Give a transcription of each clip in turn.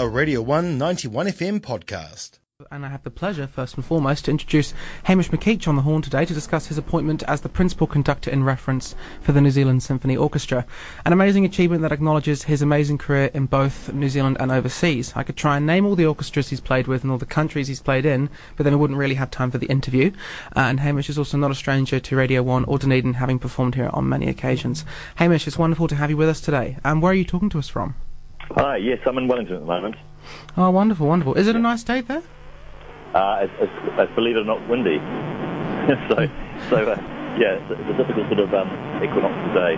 a Radio 1 91 FM podcast. And I have the pleasure, first and foremost, to introduce Hamish McKeich on the horn today to discuss his appointment as the principal conductor in reference for the New Zealand Symphony Orchestra. An amazing achievement that acknowledges his amazing career in both New Zealand and overseas. I could try and name all the orchestras he's played with and all the countries he's played in, but then we wouldn't really have time for the interview. Uh, and Hamish is also not a stranger to Radio 1 or Dunedin, having performed here on many occasions. Hamish, it's wonderful to have you with us today. And um, where are you talking to us from? Hi, yes, I'm in Wellington at the moment. Oh, wonderful, wonderful. Is it a nice day there? Uh, it's, it's, it's, believe it or not, windy. so, so uh, yeah, it's, it's, a difficult sort of um, equinoctial day,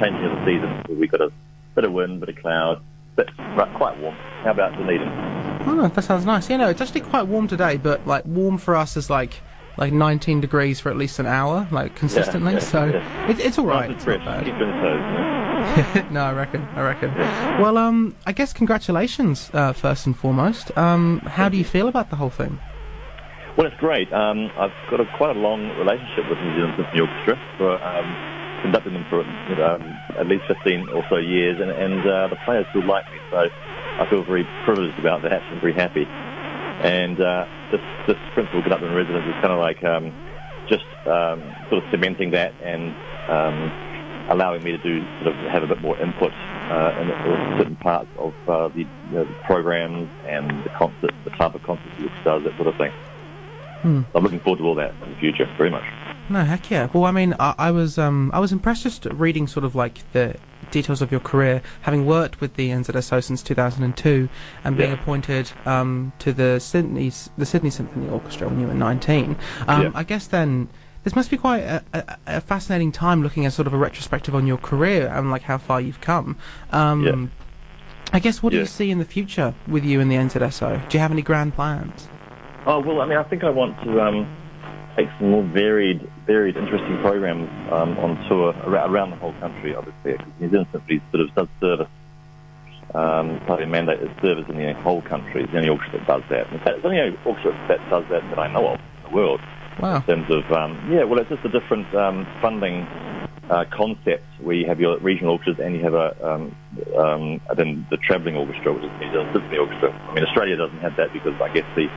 changing of the season. We've got a bit of wind, bit of cloud, but quite warm. How about Dunedin? Oh, that sounds nice. Yeah, know, it's actually quite warm today, but like warm for us is like like 19 degrees for at least an hour, like consistently. Yeah, yeah, so yeah. It, it's all right. Nice it's fresh. not bad. Keep toes, no, I reckon. I reckon. Well, um, I guess congratulations uh, first and foremost. Um, how do you feel about the whole thing? Well, it's great. Um, I've got a, quite a long relationship with New Zealand Symphony Orchestra. For, um, them for you know, um, at least 15 or so years, and, and uh, the players still like me, so I feel very privileged about that and very happy. And uh, this, this principal conductor in residence is kind of like um, just um, sort of cementing that and allowing me to do sort of have a bit more input uh, in certain parts of uh, the, you know, the programs and the concert, the type of concerts the does, that sort of thing. Hmm. I'm looking forward to all that in the future, very much. No, heck yeah. Well, I mean, I, I was um, I was impressed just reading sort of like the details of your career, having worked with the NZSO since 2002 and being Yeah. appointed um, to the Sydney the Sydney Symphony Orchestra when you were 19. Um, Yeah. I guess then this must be quite a, a, a fascinating time looking at sort of a retrospective on your career and like how far you've come. Um, Yeah. I guess what do you see in the future with you and the NZSO? Do you have any grand plans? Oh well, I mean, I think I want to um, take some more varied, varied, interesting programs um, on tour ar- around the whole country. Obviously, because New Zealand Symphony sort of does service, um, partly mandated service in the whole country. It's the only orchestra that does that. In fact, it's the only orchestra that does that that I know of in the world. Wow. In terms of um, yeah, well, it's just a different um, funding uh, concept where you have your regional orchestras and you have a um, um, then the travelling orchestra, which is the New Zealand Symphony Orchestra. I mean, Australia doesn't have that because I guess the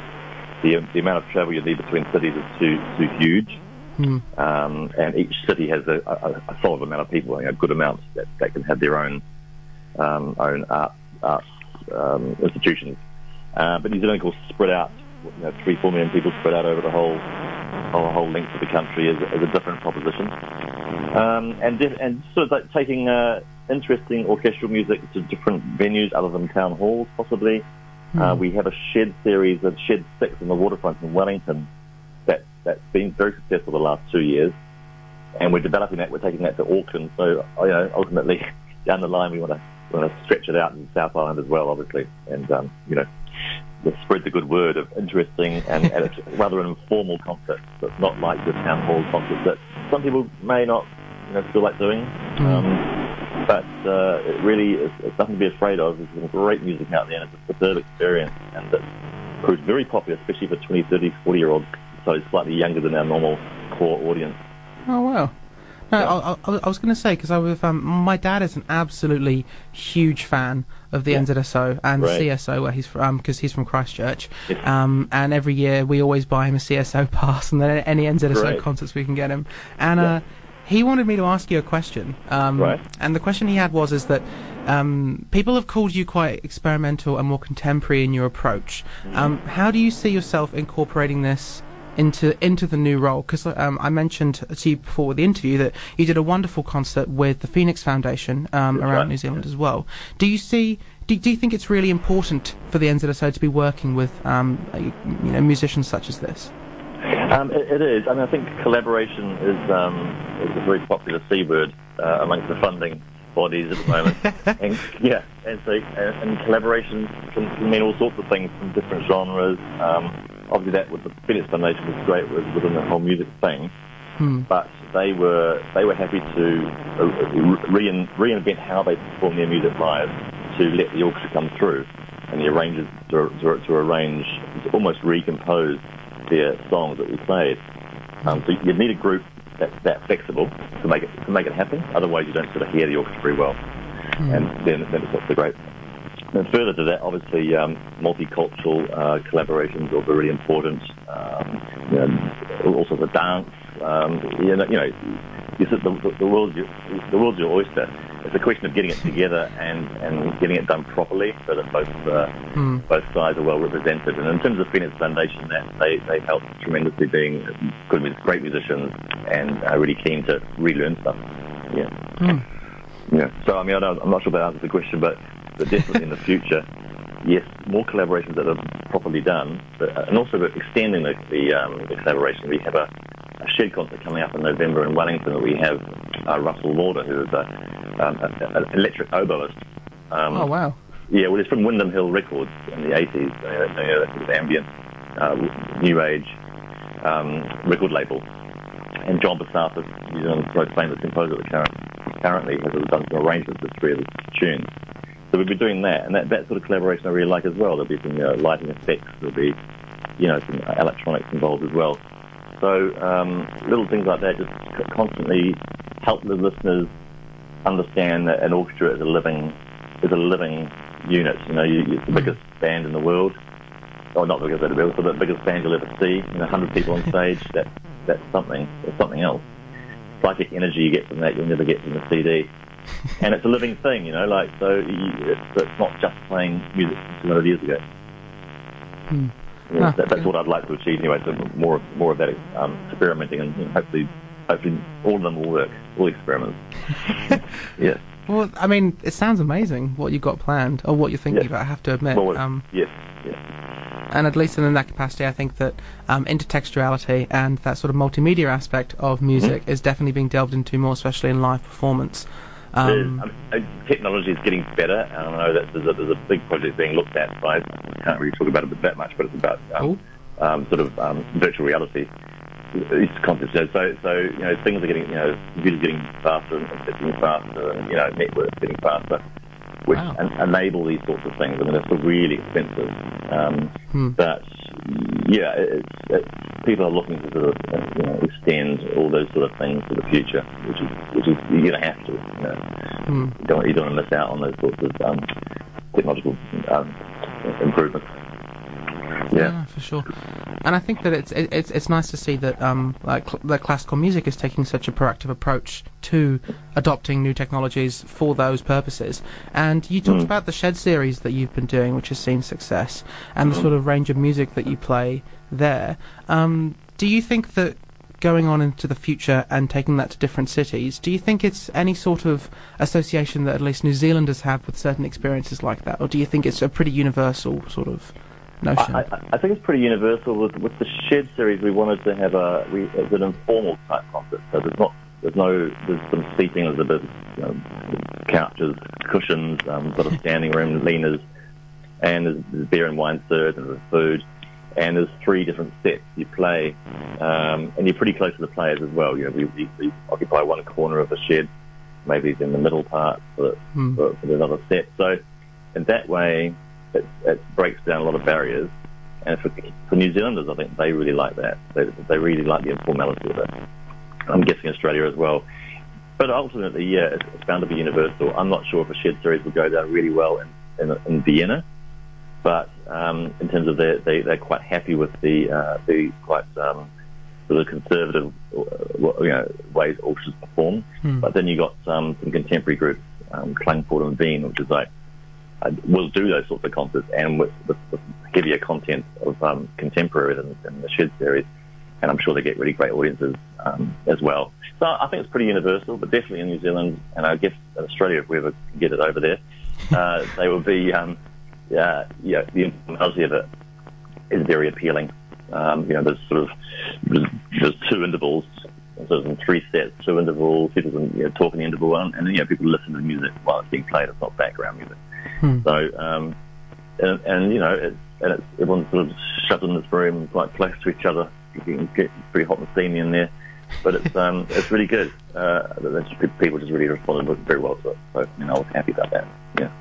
the, the amount of travel you need between cities is too too huge, Hmm. um, and each city has a, a, a solid amount of people, a good amount that, that can have their own um, own art, arts um, institutions. Uh, but New Zealand, of course, spread out, you know, three four million people spread out over the whole whole, whole length of the country is, is a different proposition, um, and and sort of like taking uh, interesting orchestral music to different venues other than town halls, possibly. Uh, we have a shed series of Shed 6 on the waterfront in Wellington that, that's been very successful the last two years. And we're developing that, we're taking that to Auckland. So, you know, ultimately, down the line, we want to want to stretch it out in South Island as well, obviously. And, um, you know, spread the good word of interesting and, rather an informal concert. So it's not like the town hall concert that some people may not, you know, feel like doing. Um, but uh, it really is it's nothing to be afraid of. There's some great music out there, and it's a superb experience, and it proves very popular, especially for 20, 30, 40 year olds, so it's slightly younger than our normal core audience. Oh wow. No. I, I, I was going to say because I was um, my dad is an absolutely huge fan of the Yeah. NZSO and Right. the CSO where he's from because he's from Christchurch. Um, and every year we always buy him a CSO pass and then any NZSO Great. concerts we can get him. And Yeah. uh, he wanted me to ask you a question. Um, Right. And the question he had was is that um, people have called you quite experimental and more contemporary in your approach. Mm-hmm. Um, how do you see yourself incorporating this? Into into the new role because um, I mentioned to you before the interview that you did a wonderful concert with the Phoenix Foundation um, around right, New Zealand as well. Do you see? Do, do you think it's really important for the NZSO to be working with um, you know musicians such as this? Um, it, it is. I mean, I think collaboration is um, is a very popular C word uh, amongst the funding bodies at the moment. and yeah, and so and, and collaboration can, can mean all sorts of things from different genres. Obviously, that with the Phoenix Foundation was great with, within the whole music thing. Hmm. But they were they were happy to uh, rein, reinvent how they perform their music live to let the orchestra come through and the arrangers to, to, to arrange to almost recompose their songs that we played. Um, so you need a group that's that flexible to make it to make it happen. Otherwise, you don't sort of hear the orchestra very well, and then then it's not so great. And further to that, obviously, um, multicultural uh, collaborations are really important. Um, you know, all sorts of dance. Um, you know, you know you said the, the, the world's your, the world's your oyster. It's a question of getting it together and, and getting it done properly so that both uh, Mm. both sides are well represented. And in terms of Phoenix Foundation, that they they help tremendously, being good, with great musicians and are really keen to relearn stuff. Yeah. Mm. Yeah. So I mean, I don't, I'm not sure if that answers the question, but, but definitely in the future, yes, more collaborations that are properly done, but, uh, and also extending the the, um, the collaboration. We have a, a shed concert coming up in November in Wellington. Where we have uh, Russel Walder, who is um, a, an electric oboist. Um, Oh wow. yeah, well, it's from Windham Hill Records in the 80s, uh, you know, that sort of ambient, uh, new age um, record label. And John Psathas, New Zealand's most famous composer, current, currently has done some arrangements of three of his tunes. So we'll be doing that, and that, that sort of collaboration I really like as well. There'll be some you know, lighting effects, there'll be, you know, some electronics involved as well. So um, little things like that just constantly help the listeners understand that an orchestra is a living is a living unit. You know, you, it's the biggest band in the world. Oh, not the biggest band in the world, but the biggest band you'll ever see. You know, 100 people on stage. That that's something. It's something else. Psychic energy you get from that, you'll never get from the CD. and it's a living thing, you know. Like so, it's, it's not just playing music from 200 years ago. Hmm. Yeah, Ah, that, that's okay. what I'd like to achieve anyway. So more more of that um, experimenting, and you know, hopefully, hopefully all of them will work. All experiments. yes. Well, I mean, it sounds amazing what you've got planned, or what you're thinking Yeah. about. I have to admit. Well, Um, yes. Yes. and at least in that capacity, I think that um, intertextuality and that sort of multimedia aspect of music Mm-hmm. is definitely being delved into more, especially in live performance. Um, I mean, uh, technology is getting better, and I know that there's a, there's a big project being looked at. So I can't really talk about it that much, but it's about um, um, sort of um, virtual reality. These concepts. So, so, so you know, things are getting, you know, computers getting faster and getting faster, and you know, networks getting faster, which Wow. en- enable these sorts of things. I mean, it's really expensive, um, Hmm. but yeah, it's, it's, people are looking to sort of uh, you know, extend all those sort of things to the future, which is which is you're going to have to. You know hmm. you don't, you don't want to miss out on those sorts of um, technological um, improvements. Yeah. for sure. And I think that it's it's it's nice to see that um like cl- that classical music is taking such a proactive approach to adopting new technologies for those purposes. And you talked Mm. about the Shed series that you've been doing, which has seen success, and the sort of range of music that you play there. Um, do you think that going on into the future and taking that to different cities, do you think it's any sort of association that at least New Zealanders have with certain experiences like that, or do you think it's a pretty universal sort of notion? I, I, I think it's pretty universal. With, with the Shed series, we wanted to have a we, it's an informal type concert. So there's not there's no there's some seating, there's a bit of you know, couches, cushions, um, sort of standing room, leaners, and there's, there's beer and wine served, and there's food. And there's three different sets you play, um, and you're pretty close to the players as well. You know, we, we, we occupy one corner of the shed, maybe it's in the middle part for, Hmm. for, for another set. So, in that way, it, it breaks down a lot of barriers. And for, for New Zealanders, I think they really like that. They, they really like the informality of it. I'm guessing Australia as well. But ultimately, yeah, it's, it's bound to be universal. I'm not sure if a shed series will go down really well in, in, in Vienna, but um, in terms of their, they, they're quite happy with the uh, the quite um, sort of conservative uh, you know ways orchestras perform. Hmm. But then you got some some contemporary groups, um, Klangforum Wien, which is like will do those sorts of concerts and with, with, with heavier content of um, contemporary than, than the Shed series. And I'm sure they get really great audiences um, as well. So I think it's pretty universal, but definitely in New Zealand, and I guess in Australia, if we ever get it over there, uh, they will be, um, yeah, yeah, the informality of it is very appealing. Um, you know, there's sort of there's, there's two intervals, so there's three sets, two intervals, people can you know, talk in the interval, and, and you know, people listen to the music while it's being played. It's not background music. Hmm. So, um, and, and you know, it's, and it's, everyone's sort of shut in this room quite close to each other. You can get pretty hot and steamy in there, but it's um, it's really good. Uh, people just really responded very well to it. So, you know, I was happy about that. Yeah.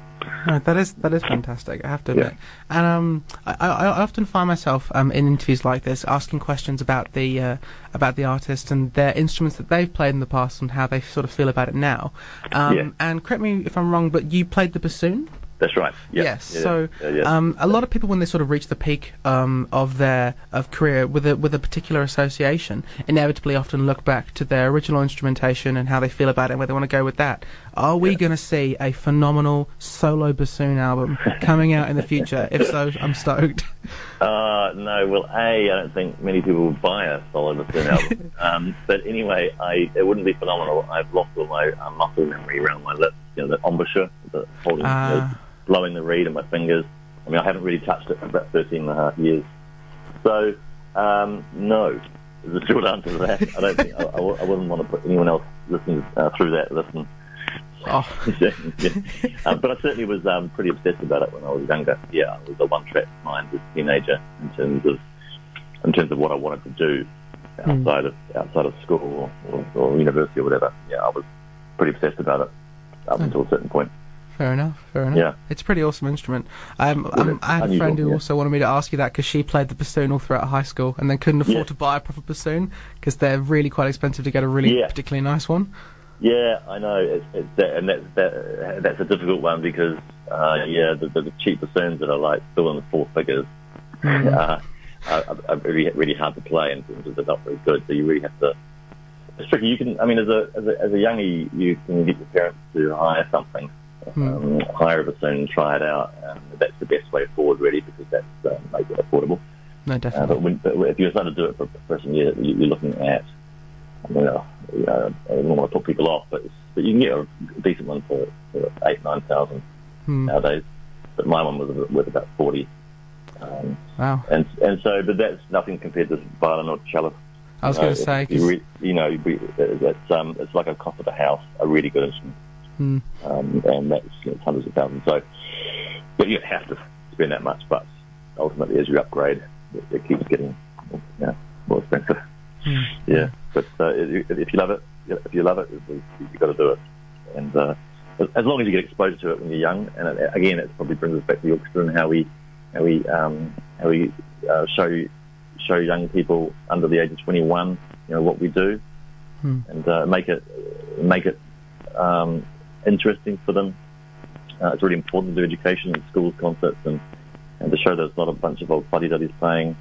No, that is that is fantastic. I have to Yeah. admit, and um, I, I, I often find myself um, in interviews like this asking questions about the uh, about the artist and their instruments that they've played in the past and how they sort of feel about it now. Um, Yeah. And correct me if I'm wrong, but you played the bassoon. That's right. Yeah. Yes. Yeah, so yeah, yeah. Um, a lot of people, when they sort of reach the peak um, of their of career with a with a particular association, inevitably often look back to their original instrumentation and how they feel about it and where they want to go with that. Are we going to see a phenomenal solo bassoon album coming out in the future? if so, I'm stoked. Uh, no, well, A, I don't think many people would buy a solo bassoon album. um, but anyway, I it wouldn't be phenomenal. I've lost all my uh, muscle memory around my lips. You know, the embouchure, the holding, know, Ah. Blowing the reed in my fingers. I mean, I haven't really touched it for about 13 and a half years. So, um, no, is the short answer to that. I don't think, I, I, I wouldn't want to put anyone else listening uh, through that listen. Oh, yeah. Um, but I certainly was um, pretty obsessed about it when I was younger. Yeah, I was a one-track mind as a teenager in terms of in terms of what I wanted to do outside of outside of school or, or, or university or whatever. Yeah, I was pretty obsessed about it up until a certain point. Fair enough. Fair enough. Yeah. It's a pretty awesome instrument. Um, um, I had a friend who yeah. also wanted me to ask you that because she played the bassoon all throughout high school and then couldn't afford Yeah. to buy a proper bassoon because they're really quite expensive to get a really Yeah. particularly nice one. Yeah, I know, it's, it's that, and that's that, that's a difficult one because uh, yeah, the, the, the cheap bassoons that are like still in the four figures Mm. uh, are, are really really hard to play and they're not very good. So you really have to. It's tricky. You can, I mean, as a as a, as a youngie, you can get your parents to hire something, um, hire a bassoon, try it out. Um, that's the best way forward, really, because that's uh, makes it affordable. No, Uh, definitely. but, when, but if you're trying to do it for a person, you're, you're looking at, you know, you know, I don't want to put people off, but, it's, but you can get a decent one for, for eight, nine thousand Hmm. nowadays. But my one was worth about forty, um, Wow. and and so, but that's nothing compared to violin or cello. I was going to say, you, re, you know, it's um, it's like a cost of a house, a really good instrument, Hmm. um, and that's you know, hundreds of thousands. So, but you don't have to spend that much, but ultimately, as you upgrade, it, it keeps getting you know, more expensive. Hmm. Yeah, but uh, if you love it, if you love it, you- you've got to do it. And uh, as- long as you get exposed to it when you're young, and it, again, it probably brings us back to orchestra and how we how we um, how we uh, show show young people under the age of 21, you know, what we do, Hmm. and uh, make it make it um, interesting for them. Uh, it's really important to do education in schools, concerts, and and to show that it's not a bunch of old fuddy duddies playing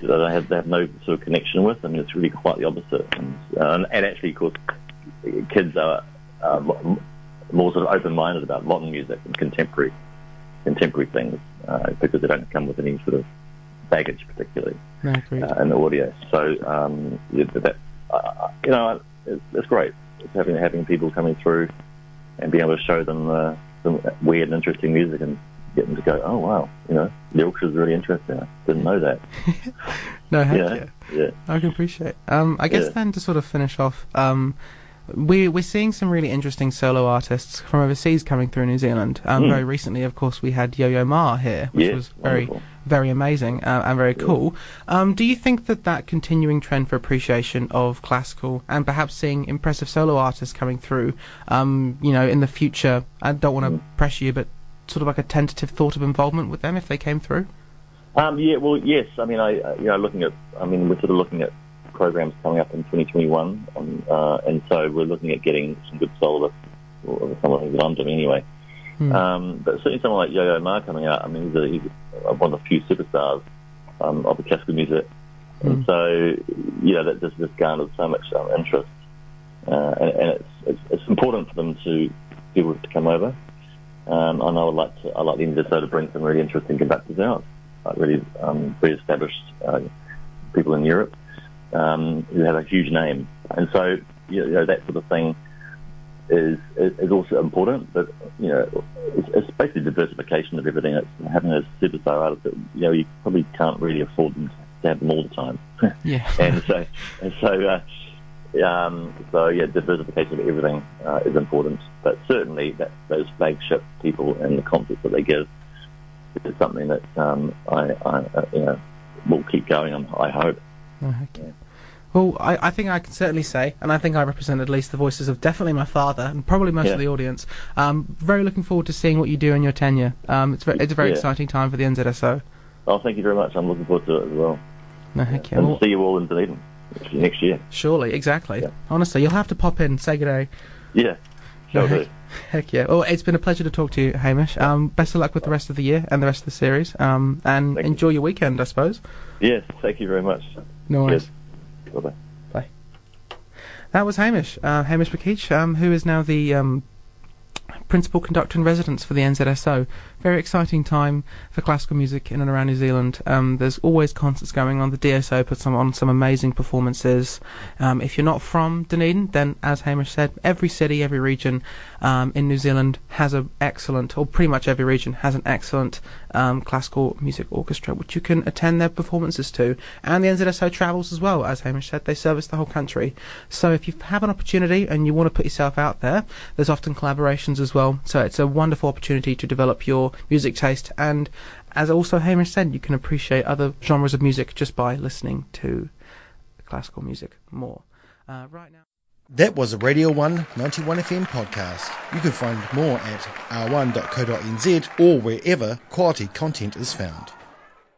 that they have, they have no sort of connection with. I mean, it's really quite the opposite. And, uh, and, and actually, of course, kids are uh, more sort of open-minded about modern music and contemporary contemporary things uh, because they don't come with any sort of baggage, particularly uh, in the audio. So uh, yeah, that uh, you know, it's, it's great. It's having having people coming through and being able to show them uh, some weird and interesting music and get them to go, oh wow, you know, the orchestra's really interesting. I didn't know that. no, heck yeah, yeah. yeah. I can appreciate. Um, I guess Yeah. then to sort of finish off, um, we we're seeing some really interesting solo artists from overseas coming through New Zealand. Um, Mm. Very recently, of course, we had Yo-Yo Ma here, which Yes, was very wonderful. very amazing uh, and very cool. Um, do you think that that continuing trend for appreciation of classical and perhaps seeing impressive solo artists coming through, um, you know, in the future? I don't want to Mm. pressure you, but sort of like a tentative thought of involvement with them if they came through. Um, yeah, well, yes. I mean, I uh, you know, looking at, I mean, we're sort of looking at programs coming up in 2021, um, uh, and so we're looking at getting some good soloists, or or some of the things that I'm doing anyway. Hmm. Um, but certainly someone like Yo-Yo Ma coming out, I mean, he's, a, he's one of the few superstars um, of the classical music, and so you know that just just garnered so much um, interest, uh, and, and it's, it's it's important for them to people to come over. Um, and I would like to, I'd like the NZSO to bring some really interesting conductors out, like really um, very established uh, people in Europe um, who have a huge name, and so you know that sort of thing is is also important. But you know, it's, it's basically diversification of everything. It's having a superstar artist that you know you probably can't really afford them to have them all the time, Yeah. and so and so. Uh, um, so yeah, diversification of everything uh, is important, but certainly that those flagship people and the concerts that they give is something that um, I, I uh, you know will keep going. on, I hope. Oh, okay. Well, I, I think I can certainly say, and I think I represent at least the voices of definitely my father and probably most Yeah. of the audience. Um, very looking forward to seeing what you do in your tenure. Um, it's, ve- it's a very Yeah. exciting time for the NZSO. Oh, thank you very much. I'm looking forward to it as well. No, heck yeah. and Well, see you all in Dunedin next year. surely, exactly. Yeah. Honestly, you'll have to pop in, say good day. Yeah, shall do. Heck yeah. Well, it's been a pleasure to talk to you, Hamish. Um, best of luck with the rest of the year and the rest of the series. Um, and Thank you. enjoy your weekend, I suppose. Yes, thank you very much. No worries. Bye bye. That was Hamish, uh, Hamish McKeich, um, who is now the um, principal conductor in residence for the NZSO. Very exciting time for classical music in and around New Zealand. Um, there's always concerts going on. The DSO puts on, on some amazing performances. Um, if you're not from Dunedin, then as Hamish said, every city, every region um, in New Zealand has an excellent, or pretty much every region has an excellent um, classical music orchestra, which you can attend their performances to. And the NZSO travels as well, as Hamish said. They service the whole country. So if you have an opportunity and you want to put yourself out there, there's often collaborations as well. So it's a wonderful opportunity to develop your music taste. And as also Hamish said, you can appreciate other genres of music just by listening to classical music more. Uh, right now. That was a Radio 1 91 FM podcast. You can find more at r1.co.nz or wherever quality content is found.